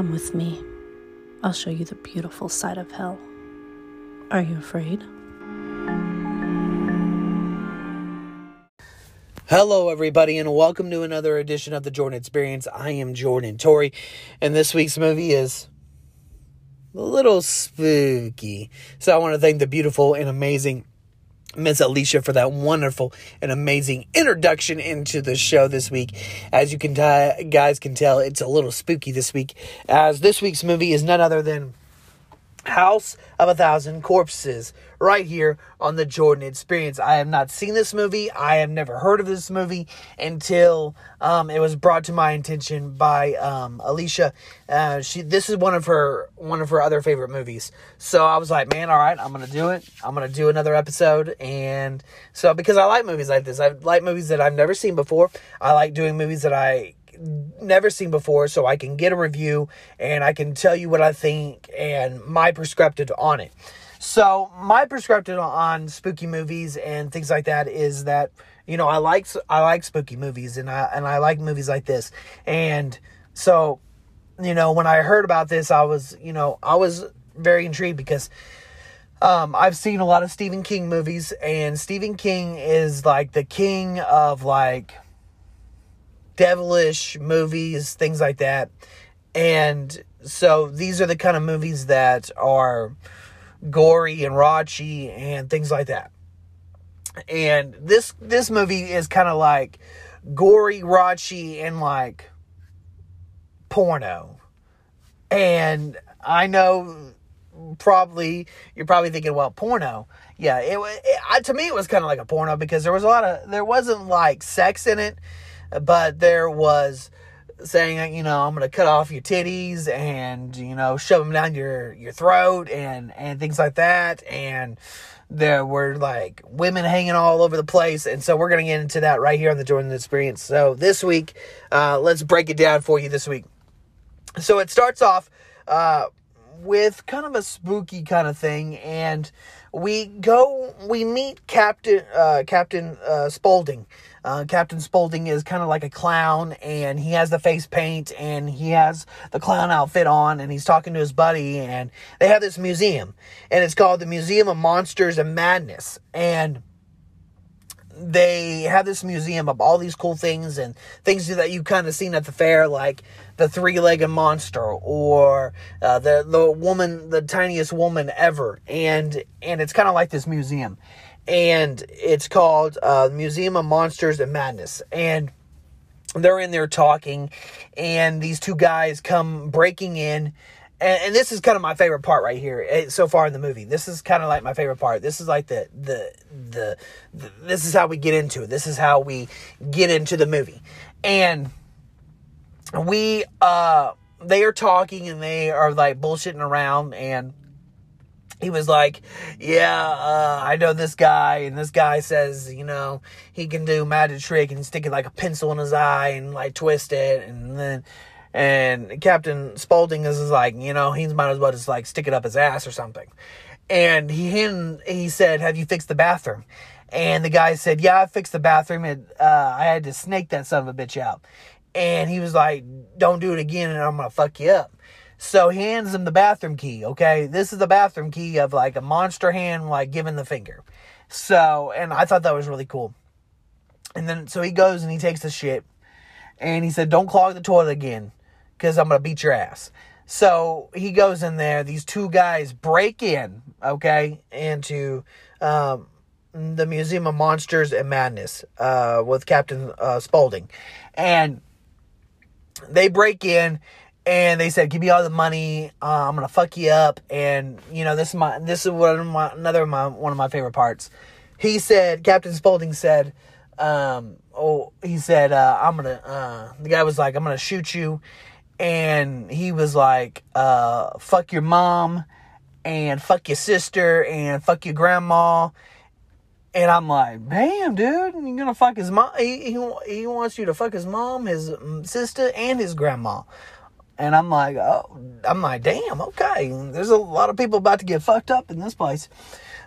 Come with me. I'll show you the beautiful side of hell. Are you afraid? Hello, everybody, and welcome to another edition of the Jordan Experience. I am Jordan Tori, and this week's movie is a little spooky. So, I want to thank the beautiful and amazing Miss Alicia for that wonderful and amazing introduction into the show this week. As you can t- guys can tell, it's a little spooky this week, as this week's movie is none other than House of a Thousand Corpses, right here on the Jordan Experience. I have not seen this movie. I have never heard of this movie until um, it was brought to my attention by um, Alicia. Uh, she this is one of her one of her other favorite movies. So I was like, man, all right, I'm gonna do it. I'm gonna do another episode, and so because I like movies like this, I like movies that I've never seen before. I like doing movies that I never seen before so I can get a review and I can tell you what I think and my perspective on it. So, my perspective on spooky movies and things like that is that you know, I like I like spooky movies and I and I like movies like this. And so, you know, when I heard about this, I was, you know, I was very intrigued because um, I've seen a lot of Stephen King movies, and Stephen King is like the king of like devilish movies, things like that. And so these are the kind of movies that are gory and raunchy and things like that. And this this movie is kind of like gory, raunchy, and like porno. And I know probably you're probably thinking, well, porno. Yeah, it, it to me it was kind of like a porno because there was a lot of there wasn't like sex in it but there was saying you know i'm gonna cut off your titties and you know shove them down your your throat and and things like that. And there were like women hanging all over the place and so we're gonna get into that right here on the jordan experience. So this week uh, let's break it down for you this week. So it starts off uh, with kind of a spooky kind of thing and we go we meet captain uh, captain uh, spaulding uh, Captain Spaulding is kind of like a clown, and he has the face paint, and he has the clown outfit on, and he's talking to his buddy, and they have this museum, and it's called the Museum of Monsters and Madness, and they have this museum of all these cool things and things that you kind of seen at the fair, like the three-legged monster or uh, the the woman, the tiniest woman ever, and and it's kind of like this museum and it's called uh, Museum of Monsters and Madness. And they're in there talking, and these two guys come breaking in. And, and this is kind of my favorite part right here eh, so far in the movie. This is kind of like my favorite part. This is like the, the the the this is how we get into it. This is how we get into the movie, and we uh they are talking and they are like bullshitting around and he was like, yeah, uh, I know this guy, and this guy says, you know, he can do magic trick and stick it like a pencil in his eye and like twist it, and then, and Captain Spaulding is like, you know, he might as well just like stick it up his ass or something. And he he said, have you fixed the bathroom? And the guy said, yeah, I fixed the bathroom, and uh, I had to snake that son of a bitch out. And he was like, don't do it again, and I'm gonna fuck you up. So he hands him the bathroom key, okay? This is the bathroom key of like a monster hand, like giving the finger. So, and I thought that was really cool. And then, so he goes and he takes the shit. And he said, Don't clog the toilet again, because I'm going to beat your ass. So he goes in there. These two guys break in, okay, into um, the Museum of Monsters and Madness uh, with Captain uh, Spaulding. And they break in and they said, "Give me all the money. Uh, I'm gonna fuck you up." And you know, this is my this is one of my another my one of my favorite parts. He said, Captain Spaulding said, um, "Oh, he said, uh, I'm gonna." Uh, the guy was like, "I'm gonna shoot you," and he was like, uh, "Fuck your mom." And fuck your sister and fuck your grandma and I'm like, damn, dude, you're gonna fuck his mom. He, he, he wants you to fuck his mom, his mm, sister, and his grandma. And I'm like, oh, I'm like, damn, okay. There's a lot of people about to get fucked up in this place.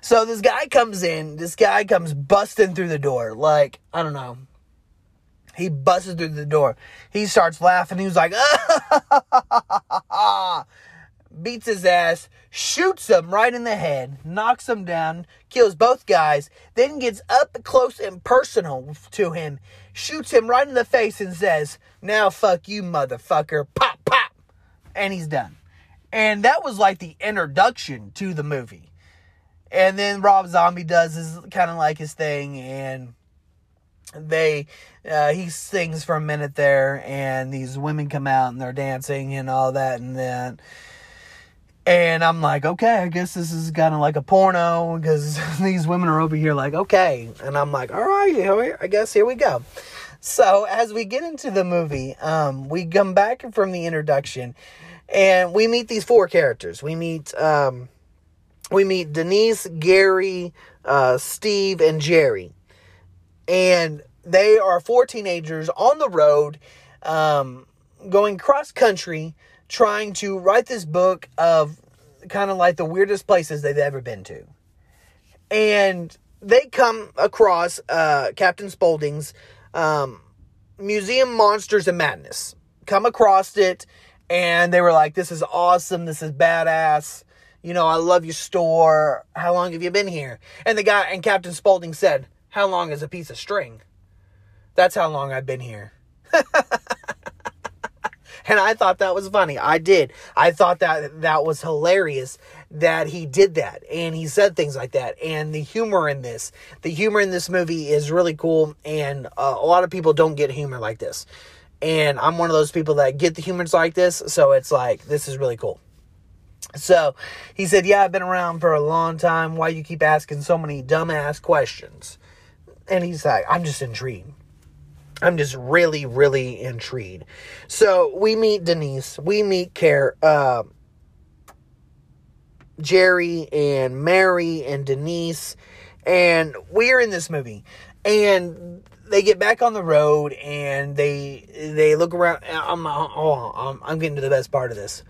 So this guy comes in, this guy comes busting through the door. Like, I don't know. He busts through the door. He starts laughing. He was like, beats his ass, shoots him right in the head, knocks him down, kills both guys, then gets up close and personal to him, shoots him right in the face, and says, Now fuck you, motherfucker. Pop. And he's done. And that was like the introduction to the movie. And then Rob Zombie does his kind of like his thing, and they uh, he sings for a minute there, and these women come out and they're dancing and all that, and then and I'm like, okay, I guess this is kind of like a porno because these women are over here like, okay, and I'm like, all right, I guess here we go. So as we get into the movie, um, we come back from the introduction, and we meet these four characters. We meet um, we meet Denise, Gary, uh, Steve, and Jerry. And they are four teenagers on the road, um, going cross country, trying to write this book of kind of like the weirdest places they've ever been to. And they come across uh, Captain Spaulding's um, Museum Monsters and Madness. Come across it, and they were like, This is awesome. This is badass you know, I love your store. How long have you been here? And the guy and Captain Spaulding said, How long is a piece of string? That's how long I've been here. and I thought that was funny. I did. I thought that that was hilarious that he did that and he said things like that. And the humor in this, the humor in this movie is really cool. And uh, a lot of people don't get humor like this. And I'm one of those people that get the humors like this. So it's like, this is really cool. So he said, Yeah, I've been around for a long time. Why you keep asking so many dumbass questions? And he's like, I'm just intrigued. I'm just really, really intrigued. So we meet Denise, we meet Care, uh, Jerry and Mary and Denise, and we're in this movie. And they get back on the road and they they look around. I'm oh, I'm, I'm getting to the best part of this.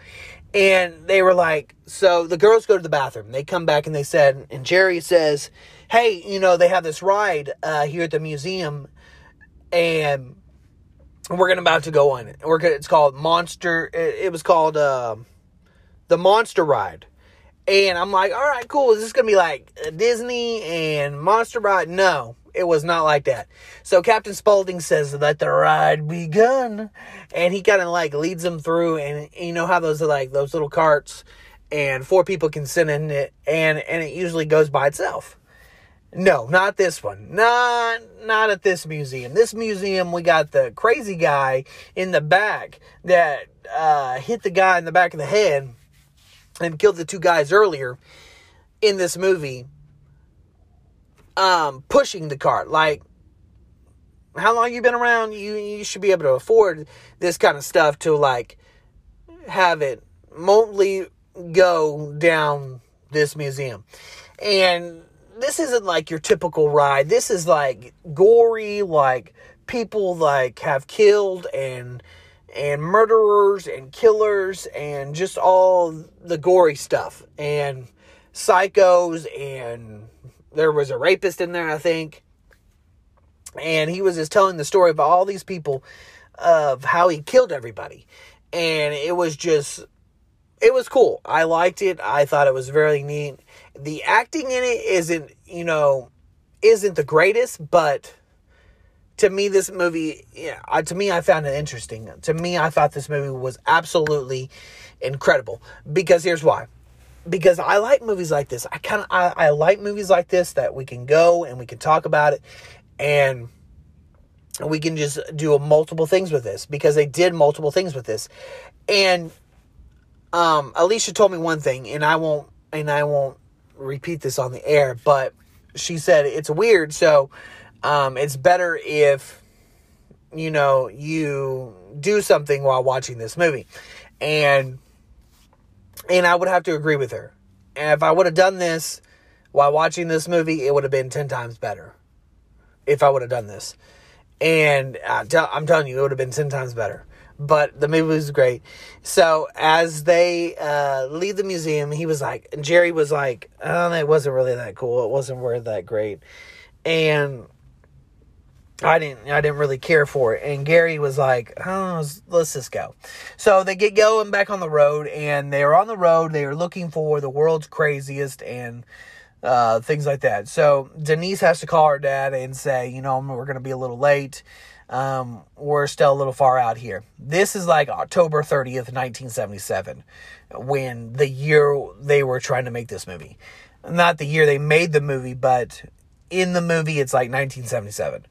And they were like, so the girls go to the bathroom. They come back and they said, and Jerry says, hey, you know, they have this ride uh, here at the museum, and we're gonna about to go on it. We're gonna, it's called Monster. It, it was called uh, the Monster Ride. And I'm like, all right, cool. Is this gonna be like Disney and Monster Ride? No, it was not like that. So Captain Spaulding says, "Let the ride begun," and he kind of like leads them through. And you know how those are like those little carts, and four people can sit in it, and and it usually goes by itself. No, not this one. Not not at this museum. This museum, we got the crazy guy in the back that uh, hit the guy in the back of the head and killed the two guys earlier in this movie um, pushing the cart. Like, how long you been around? You you should be able to afford this kind of stuff to like have it remotely go down this museum. And this isn't like your typical ride. This is like gory, like people like have killed and and murderers and killers and just all the gory stuff and psychos and there was a rapist in there, I think. And he was just telling the story of all these people of how he killed everybody. And it was just it was cool. I liked it. I thought it was very neat. The acting in it isn't, you know, isn't the greatest, but to me this movie yeah, to me I found it interesting. To me I thought this movie was absolutely incredible because here's why because I like movies like this. I kind of I, I like movies like this that we can go and we can talk about it and we can just do multiple things with this because they did multiple things with this. And um, Alicia told me one thing and I won't and I won't repeat this on the air, but she said it's weird, so um, it's better if you know you do something while watching this movie. And and I would have to agree with her. And if I would have done this while watching this movie, it would have been 10 times better. If I would have done this. And I'm telling you, it would have been 10 times better. But the movie was great. So as they uh, leave the museum, he was like, Jerry was like, oh, it wasn't really that cool. It wasn't worth that great. And I didn't I didn't really care for it. And Gary was like, oh, let's just go. So they get going back on the road and they are on the road. They are looking for the world's craziest and uh, things like that. So Denise has to call her dad and say, you know, we're going to be a little late. Um, we're still a little far out here. This is like October 30th, 1977, when the year they were trying to make this movie. Not the year they made the movie, but in the movie, it's like 1977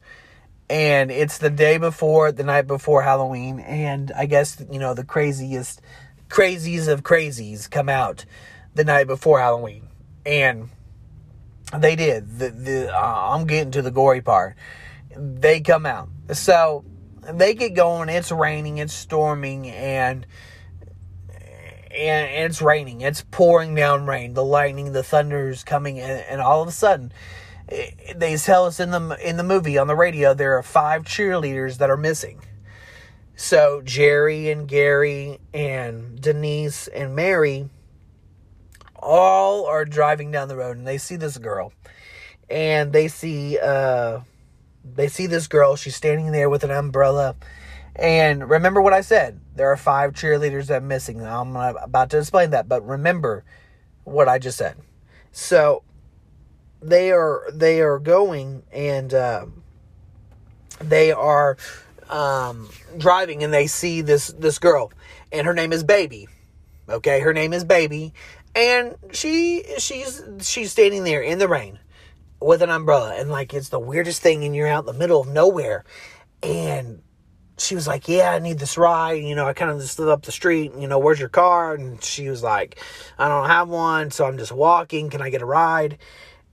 and it's the day before, the night before Halloween, and I guess you know the craziest, crazies of crazies come out the night before Halloween, and they did. The the uh, I'm getting to the gory part. They come out, so they get going. It's raining, it's storming, and and it's raining. It's pouring down rain. The lightning, the thunder's coming, and, and all of a sudden they tell us in the in the movie on the radio there are five cheerleaders that are missing. So Jerry and Gary and Denise and Mary all are driving down the road and they see this girl. And they see uh they see this girl. She's standing there with an umbrella. And remember what I said. There are five cheerleaders that are missing. I'm about to explain that but remember what I just said. So they are they are going and uh, they are um, driving and they see this this girl and her name is Baby. Okay, her name is Baby, and she she's she's standing there in the rain with an umbrella and like it's the weirdest thing and you're out in the middle of nowhere and she was like, Yeah, I need this ride. You know, I kind of just stood up the street, you know, where's your car? And she was like, I don't have one, so I'm just walking. Can I get a ride?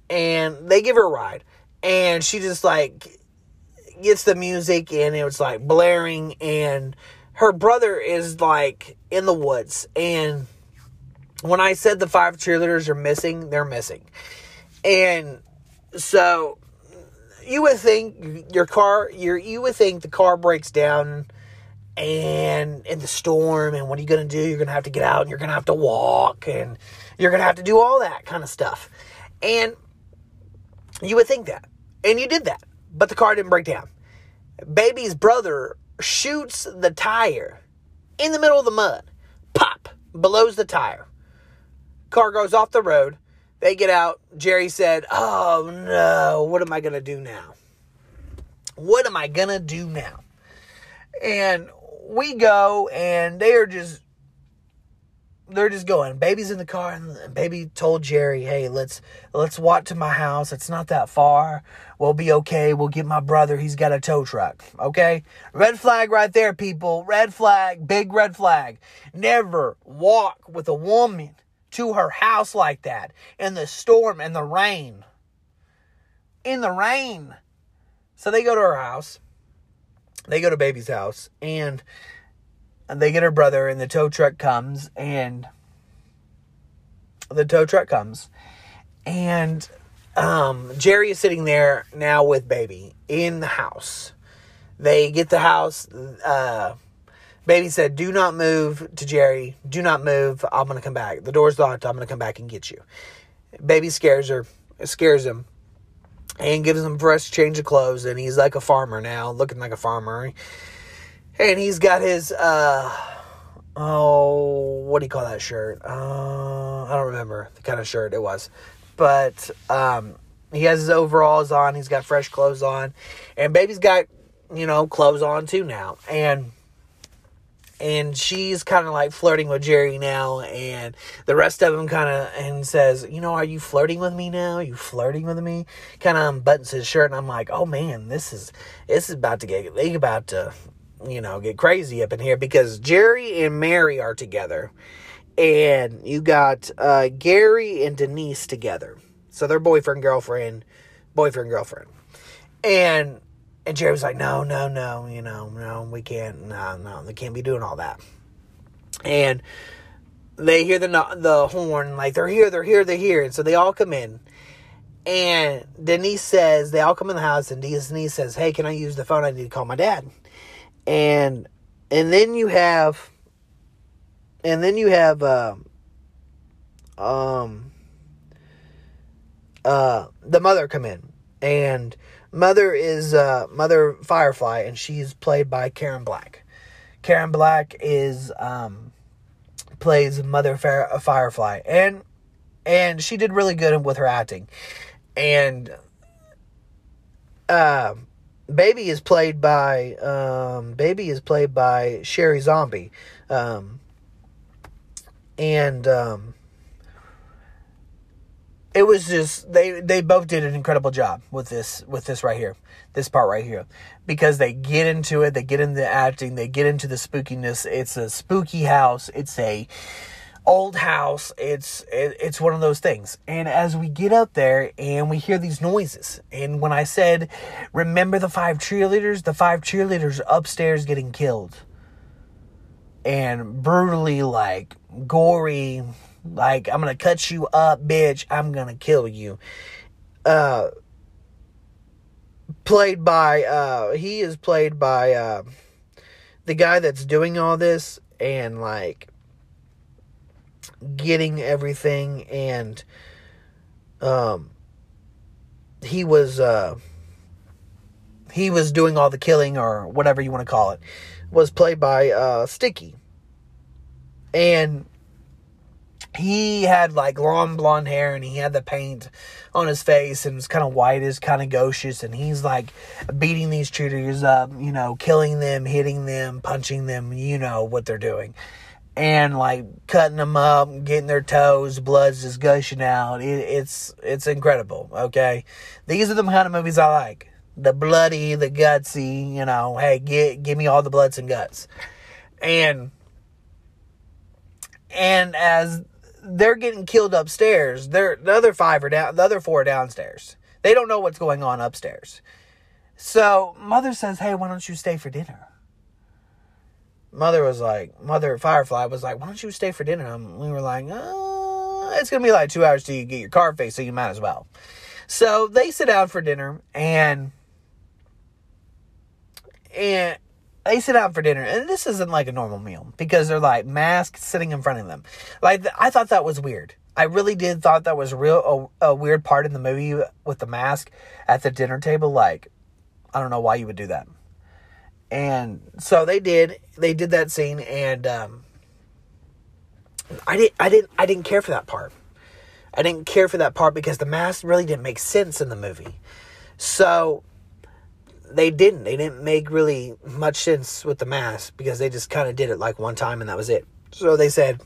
And they give her a ride. And she just like gets the music and it was like blaring. And her brother is like in the woods. And when i said the five cheerleaders are missing they're missing. And so you would think your car your you would think the car breaks down and in the storm and what are you going to do? You're going to have to get out and you're going to have to walk and you're going to have to do all that kind of stuff. And you would think that. And you did that. But the car didn't break down. Baby's brother shoots the tire in the middle of the mud. Pop. Blows the tire. Car goes off the road. They get out. Jerry said, Oh no, what am I going to do now? What am I going to do now? And we go, and they are just they're just going. Baby's in the car, and baby told Jerry, "Hey, let's let's walk to my house. It's not that far. We'll be okay. We'll get my brother. He's got a tow truck. Okay, red flag right there, people. Red flag, big red flag. Never walk with a woman to her house like that in the storm and the rain. In the rain. So they go to her house. They go to baby's house, and and they get her brother, and the tow truck comes, and the tow truck comes, and um, Jerry is sitting there now with baby in the house. They get the house. Uh, baby said, "Do not move." To Jerry, "Do not move. I'm gonna come back. The door's locked. I'm gonna come back and get you." Baby scares her, scares him, and gives him a fresh change of clothes. And he's like a farmer now, looking like a farmer and he's got his uh oh what do you call that shirt? Uh i don't remember the kind of shirt it was. But um he has his overalls on. He's got fresh clothes on. And baby's got you know clothes on too now. And and she's kind of like flirting with Jerry now, and the rest of them kind of and says, you know, are you flirting with me now? Are you flirting with me? Kind of unbuttons his shirt, and I'm like, oh man, this is this is about to get they about to you know, get crazy up in here because Jerry and Mary are together. And you got uh, Gary and Denise together. So they're boyfriend, girlfriend, boyfriend, girlfriend. And and Jerry was like, no, no, no, you know, no, we can't, no, no, they can't be doing all that. And they hear the the horn, like they're here, they're here, they're here, and so they all come in. And Denise says they all come in the house, and Denise says, "Hey, can I use the phone? I need to call my dad." And and then you have and then you have uh, um uh the mother come in and Mother is uh, Mother Firefly, and she's played by Karen Black. Karen Black is um, plays Mother Firefly, and and she did really good with her acting. And uh, Baby is played by um, Baby is played by Sheri Zombie, um, and um, it was just they they both did an incredible job with this with this right here this part right here. Because they get into it they get into the acting they get into the spookiness. It's a spooky house. It's a old house it's it, it's one of those things. And as we get up there and we hear these noises and when i said remember the five cheerleaders? the five cheerleaders upstairs getting killed. And brutally like gory like i'm gonna cut you up bitch. I'm gonna kill you. Uh played by uh he is played by uh the guy that's doing all this and like getting everything and um he was uh he was doing all the killing or whatever you want to call it was played by uh sticky and he had like long blonde hair and he had the paint on his face and was kind of white whitish, kind of gauchish, and he's like beating these cheerleaders up, you know, killing them, hitting them, punching them, you know what they're doing. And like cutting them up, getting their toes, blood's just gushing out. It, it's it's incredible. Okay, these are the kind of movies I like. The bloody, the gutsy. You know, hey, get give me all the bloods and guts. And and as they're getting killed upstairs. They're the other five are down. The other four are downstairs. They don't know what's going on upstairs. So mother says, "Hey, why don't you stay for dinner?" Mother was like, Mother Firefly was like, "Why don't you stay for dinner?" And we were like, uh, "It's gonna be like two hours till you get your car fixed, so you might as well." So they sit down for dinner, and and they sit down for dinner, and this isn't like a normal meal because they're like masked sitting in front of them. Like I thought that was weird. I really did thought that was real a, a weird part in the movie with the mask at the dinner table. Like I don't know why you would do that. And so they did. They did that scene, and um, I didn't. I didn't. I didn't care for that part. I didn't care for that part because the mask really didn't make sense in the movie. So they didn't. They didn't make really much sense with the mask because they just kind of did it like one time and that was it. So they said,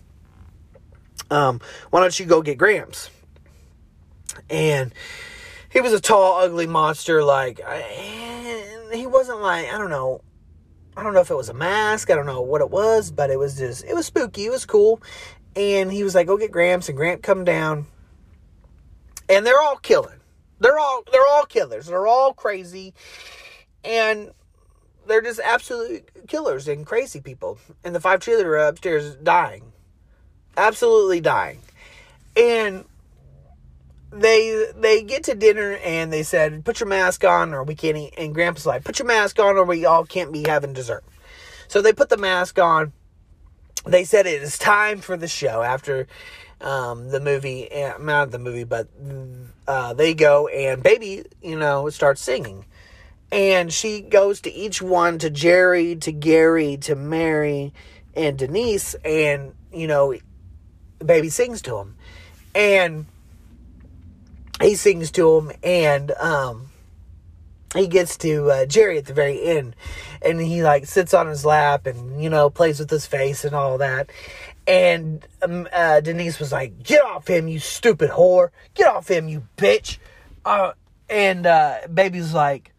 um, why don't you go get Gramps? And he was a tall, ugly monster. Like, he wasn't like, I don't know. I don't know if it was a mask. I don't know what it was, but it was just, it was spooky. It was cool. And he was like, go get Gramps. And Gramp come down. And they're all killing. They're all, they're all killers. They're all crazy and they're just absolute killers and crazy people. And the five cheerleaders are upstairs dying, absolutely dying. And they they get to dinner and they said, "Put your mask on, or we can't eat." And Grandpa's like, "Put your mask on, or we all can't be having dessert." So they put the mask on. They said it is time for the show after um, the movie, eh, not the movie, but uh, they go and baby, you know, starts singing and she goes to each one to Jerry, to Gary, to Mary, and Denise, and you know, baby sings to him, and he sings to him, and um, he gets to uh, Jerry at the very end, and he like sits on his lap and you know plays with his face and all that. And um, uh, Denise was like, "Get off him, you stupid whore! Get off him, you bitch!" Uh, and uh, baby's like,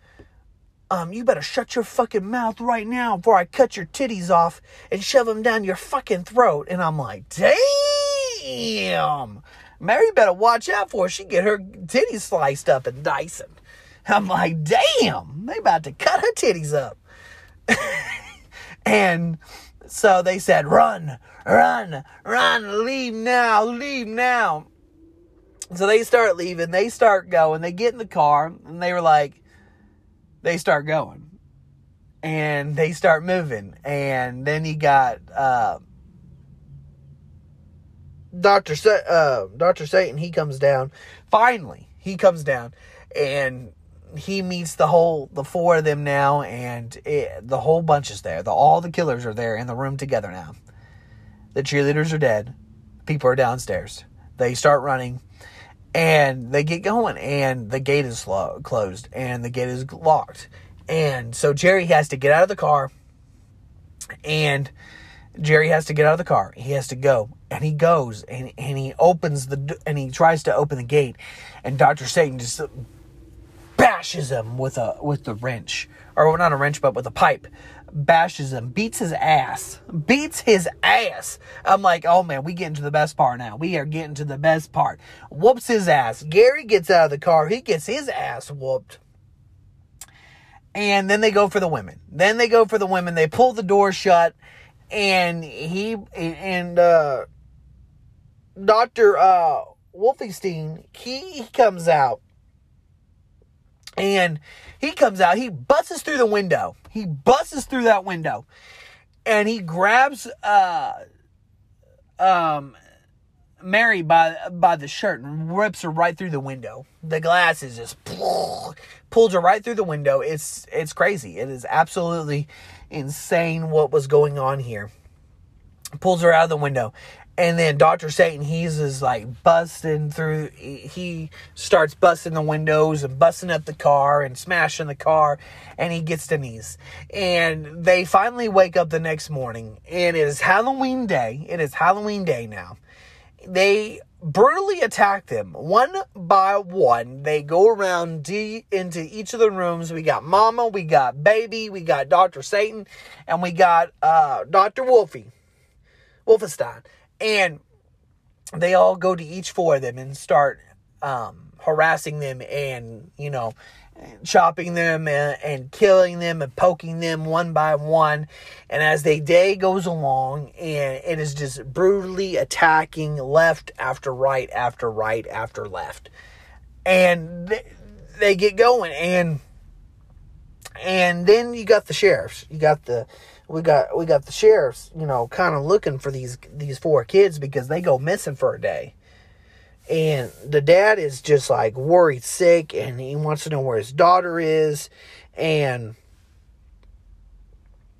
um, you better shut your fucking mouth right now before I cut your titties off and shove them down your fucking throat. And I'm like, damn. Mary better watch out for her. She get her titties sliced up and dicing. I'm like, damn, they about to cut her titties up. and so they said, run, run, run, leave now, leave now. So they start leaving, they start going, they get in the car, and they were like, they start going and they start moving and then he got uh, Dr. Sa- uh, Dr. Satan he comes down finally he comes down and he meets the whole the four of them now, and it, the whole bunch is there. The, all the killers are there in the room together now. The cheerleaders are dead. People are downstairs. They start running, and they get going, and the gate is lo- closed, and the gate is locked, and so Jerry has to get out of the car, and Jerry has to get out of the car. He has to go, and he goes, and and he opens the and he tries to open the gate, and Doctor Satan just bashes him with a with the wrench, or not a wrench, but with a pipe. Bashes him, beats his ass, beats his ass. I'm like, oh man, we getting to the best part now. We are getting to the best part. Whoops his ass. Gary gets out of the car. He gets his ass whooped. And then they go for the women. Then they go for the women. They pull the door shut, and he and uh, Doctor uh, Wolfenstein he, he comes out and he comes out, he busts through the window. He busts through that window. And he grabs uh um Mary by by the shirt and rips her right through the window. The glass is just pulls her right through the window. It's it's crazy. It is absolutely insane what was going on here. Pulls her out of the window and then Dr. Satan, he's just like busting through. He starts busting the windows and busting up the car and smashing the car, and he gets Denise. And they finally wake up the next morning, and it is Halloween day. It is Halloween day now. They brutally attack them one by one. They go around de- into each of the rooms. We got Mama, we got Baby, we got Dr. Satan, and we got uh, Dr. Wolfie, Wolfenstein and they all go to each four of them and start um, harassing them and, you know, chopping them and, and, killing them and poking them one by one. And as the day goes along, and it is just brutally attacking left after right after right after left. And they, they get going and and then you got the sheriffs. You got the we got we got the sheriffs, you know, kind of looking for these these four kids because they go missing for a day. And the dad is just like worried sick and he wants to know where his daughter is and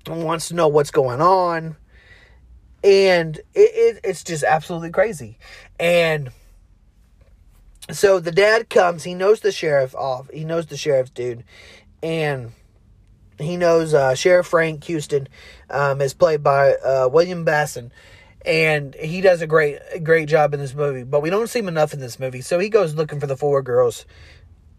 wants to know what's going on. And it, it it's just absolutely crazy. And so the dad comes, he knows the sheriff off, he knows the sheriff dude, and he knows uh, Sheriff Frank Huston um, is played by uh, William Bassett, and he does a great great job in this movie. But we don't see him enough in this movie, so he goes looking for the four girls,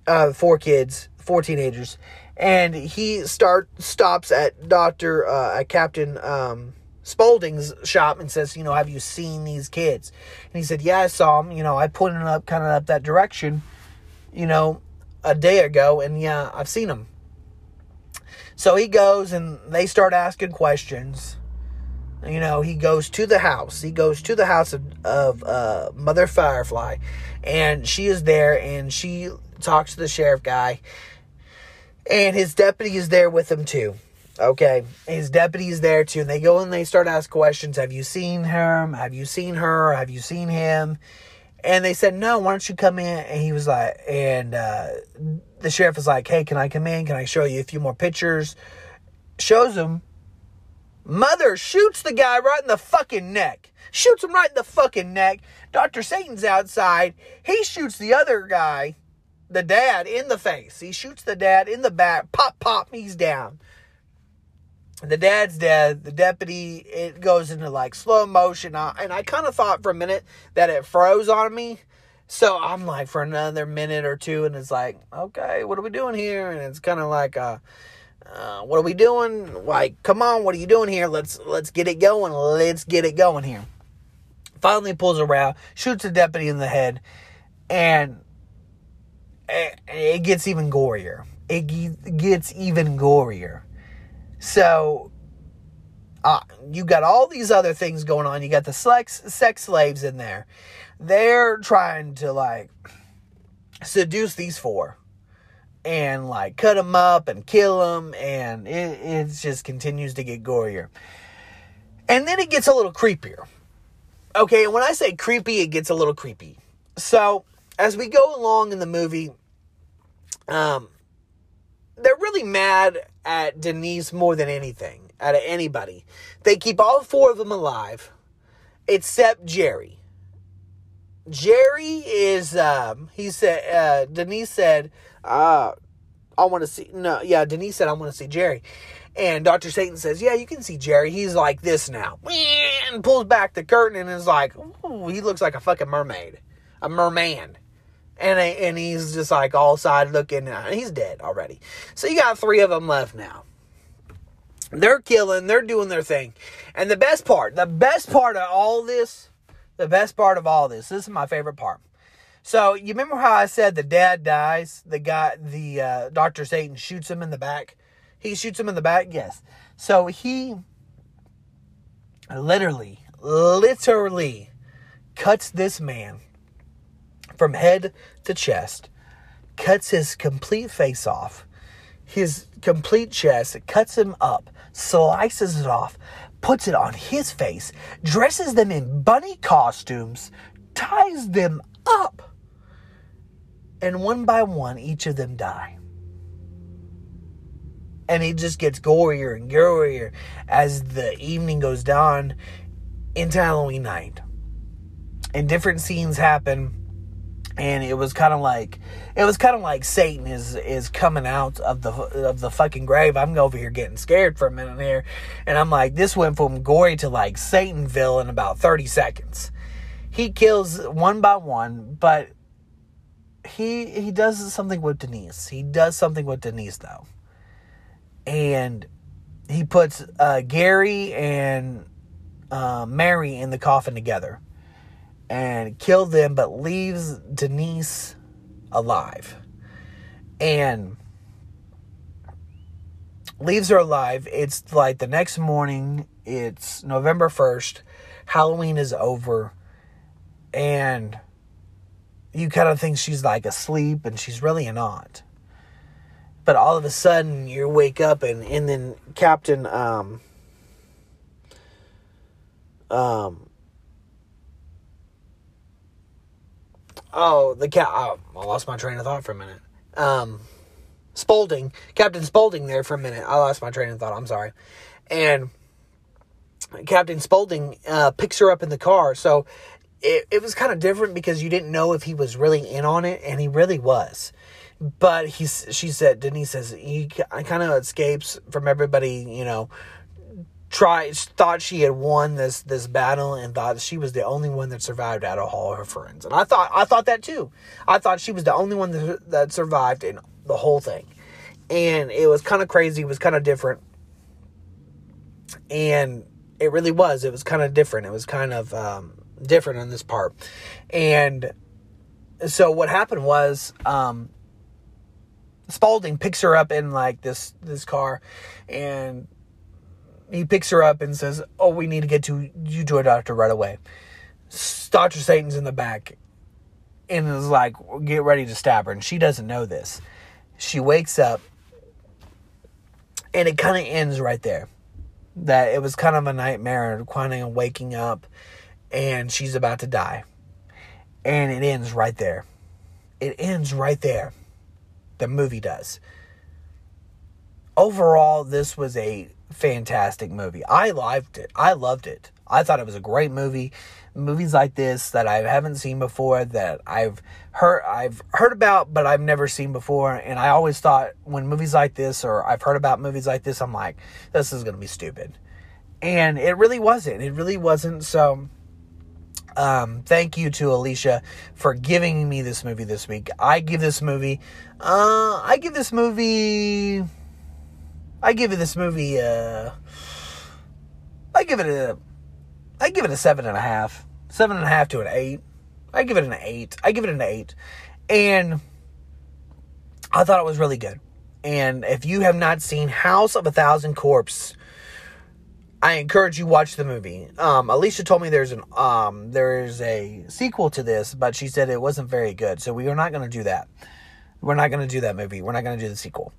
uh, four kids, four teenagers, and he start stops at Doctor uh, Captain um, Spaulding's shop and says, you know, have you seen these kids? And he said, yeah, I saw them. You know, I pointed up kind of up that direction, you know, a day ago, and yeah, I've seen them. So he goes and they start asking questions. You know, he goes to the house. He goes to the house of, of uh, Mother Firefly, and she is there, and she talks to the sheriff guy, and his deputy is there with him too. Okay, his deputy is there too, and they go and they start asking questions. Have you seen him? Have you seen her? Have you seen him? And they said, no, why don't you come in? And he was like, and uh, the sheriff is like, hey, can I come in? Can I show you a few more pictures? Shows him. Mother shoots the guy right in the fucking neck. Shoots him right in the fucking neck. Dr. Satan's outside. He shoots the other guy, the dad, in the face. He shoots the dad in the back. Pop, pop, he's down. The dad's dead. The deputy, it goes into like slow motion. and I kind of thought for a minute that it froze on me. So I'm like for another minute or two, and it's like, okay, what are we doing here? And it's kind of like, uh, uh, what are we doing? Like, come on, what are you doing here? Let's let's get it going. Let's get it going here. Finally pulls around, shoots the deputy in the head, and it, it gets even gorier. It gets even gorier. So uh, you got all these other things going on. You got the sex, sex slaves in there. They're trying to like seduce these four and like cut them up and kill them. And it, it just continues to get gorier. And then it gets a little creepier. Okay, and when I say creepy, it gets a little creepy. So as we go along in the movie, um, they're really mad at Denise more than anything, out of anybody. They keep all four of them alive, except Jerry. Jerry is, um, he said, uh, Denise said, uh, I want to see, no, yeah, Denise said, I want to see Jerry. And Dr. Satan says, Yeah, you can see Jerry. He's like this now. And pulls back the curtain and is like, Ooh, he looks like a fucking mermaid. A merman. And, and he's just like all side looking. He's dead already. So you got three of them left now. They're killing, they're doing their thing. And the best part, the best part of all this, the best part of all this, this is my favorite part. So you remember how I said the dad dies? The guy, the uh, Dr. Satan shoots him in the back. He shoots him in the back? Yes. So he literally, literally cuts this man from head to chest, cuts his complete face off, his complete chest, cuts him up, slices it off, puts it on his face, dresses them in bunny costumes, ties them up, and one by one, each of them die and it just gets gorier and gorier as the evening goes down into Halloween night. And different scenes happen and it was kind of like it was kind of like Satan is is coming out of the of the fucking grave. I'm over here getting scared for a minute here, and I'm like, this went from gory to like Satanville in about 30 seconds. He kills one by one, but he he does something with Denise. He does something with Denise though and he puts uh, Gary and uh, Mary in the coffin together and kills them, but leaves Denise alive. And leaves her alive. It's like the next morning, it's November 1st, Halloween is over, and you kind of think she's like asleep, and she's really not. But all of a sudden you wake up and and then Captain um um oh the cat oh, I lost my train of thought for a minute. Um Spaulding Captain Spaulding there for a minute. I lost my train of thought I'm sorry. And Captain Spaulding uh, picks her up in the car. So it, it was kind of different because you didn't know if he was really in on it and he really was. But he, she said Denise says he kind of escapes from everybody you know tried thought she had won this this battle and thought she was the only one that survived out of all her friends. And I thought I thought that too. I thought she was the only one that, that survived in the whole thing. And it was kind of crazy it was kind of different. And it really was it was kind of different. It was kind of um, different in this part and so what happened was um, Spaulding picks her up in like this this car, and he picks her up and says, "Oh, we need to get to you to a doctor right away." Doctor Satan's in the back, and is like, "Get ready to stab her," and she doesn't know this. She wakes up, and it kind of ends right there. That it was kind of a nightmare, kind of waking up, and she's about to die, and it ends right there. It ends right there the movie does. Overall, this was a fantastic movie. I liked it. I loved it. I thought it was a great movie. Movies like this that I haven't seen before, that I've heard I've heard about but I've never seen before, and I always thought when movies like this or I've heard about movies like this, I'm like, this is gonna be stupid. And it really wasn't. It really wasn't. So um, thank you to Alicia for giving me this movie this week. I give this movie, uh, I give this movie, I give this movie, uh, I give it a, I give it a seven and a half, seven and a half to an eight. I give it an eight. I give it an eight, and I thought it was really good. And if you have not seen House of a Thousand Corpse, I encourage you watch the movie. Um, Alicia told me there's an um there is a sequel to this, but she said it wasn't very good. So we are not going to do that. We're not going to do that movie. We're not going to do the sequel.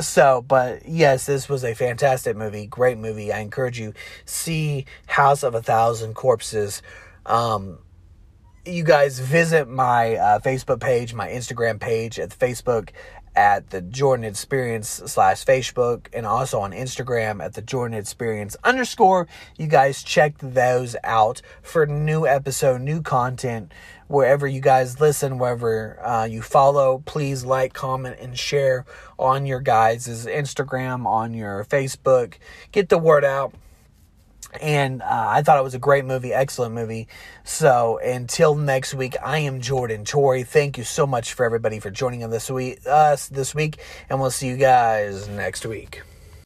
So, but yes, this was a fantastic movie, great movie. I encourage you see House of a Thousand Corpses. Um, you guys visit my uh, Facebook page, my Instagram page at Facebook at the Jordan Experience slash Facebook and also on Instagram at the Jordan Experience underscore. You guys check those out for new episode, new content wherever you guys listen, wherever uh, you follow. Please like, comment, and share on your guys' Instagram, on your Facebook. Get the word out. And uh, I thought it was a great movie, excellent movie. So until next week, I am Jordan Tori. Thank you so much for everybody for joining us this week, us this week, and we'll see you guys next week.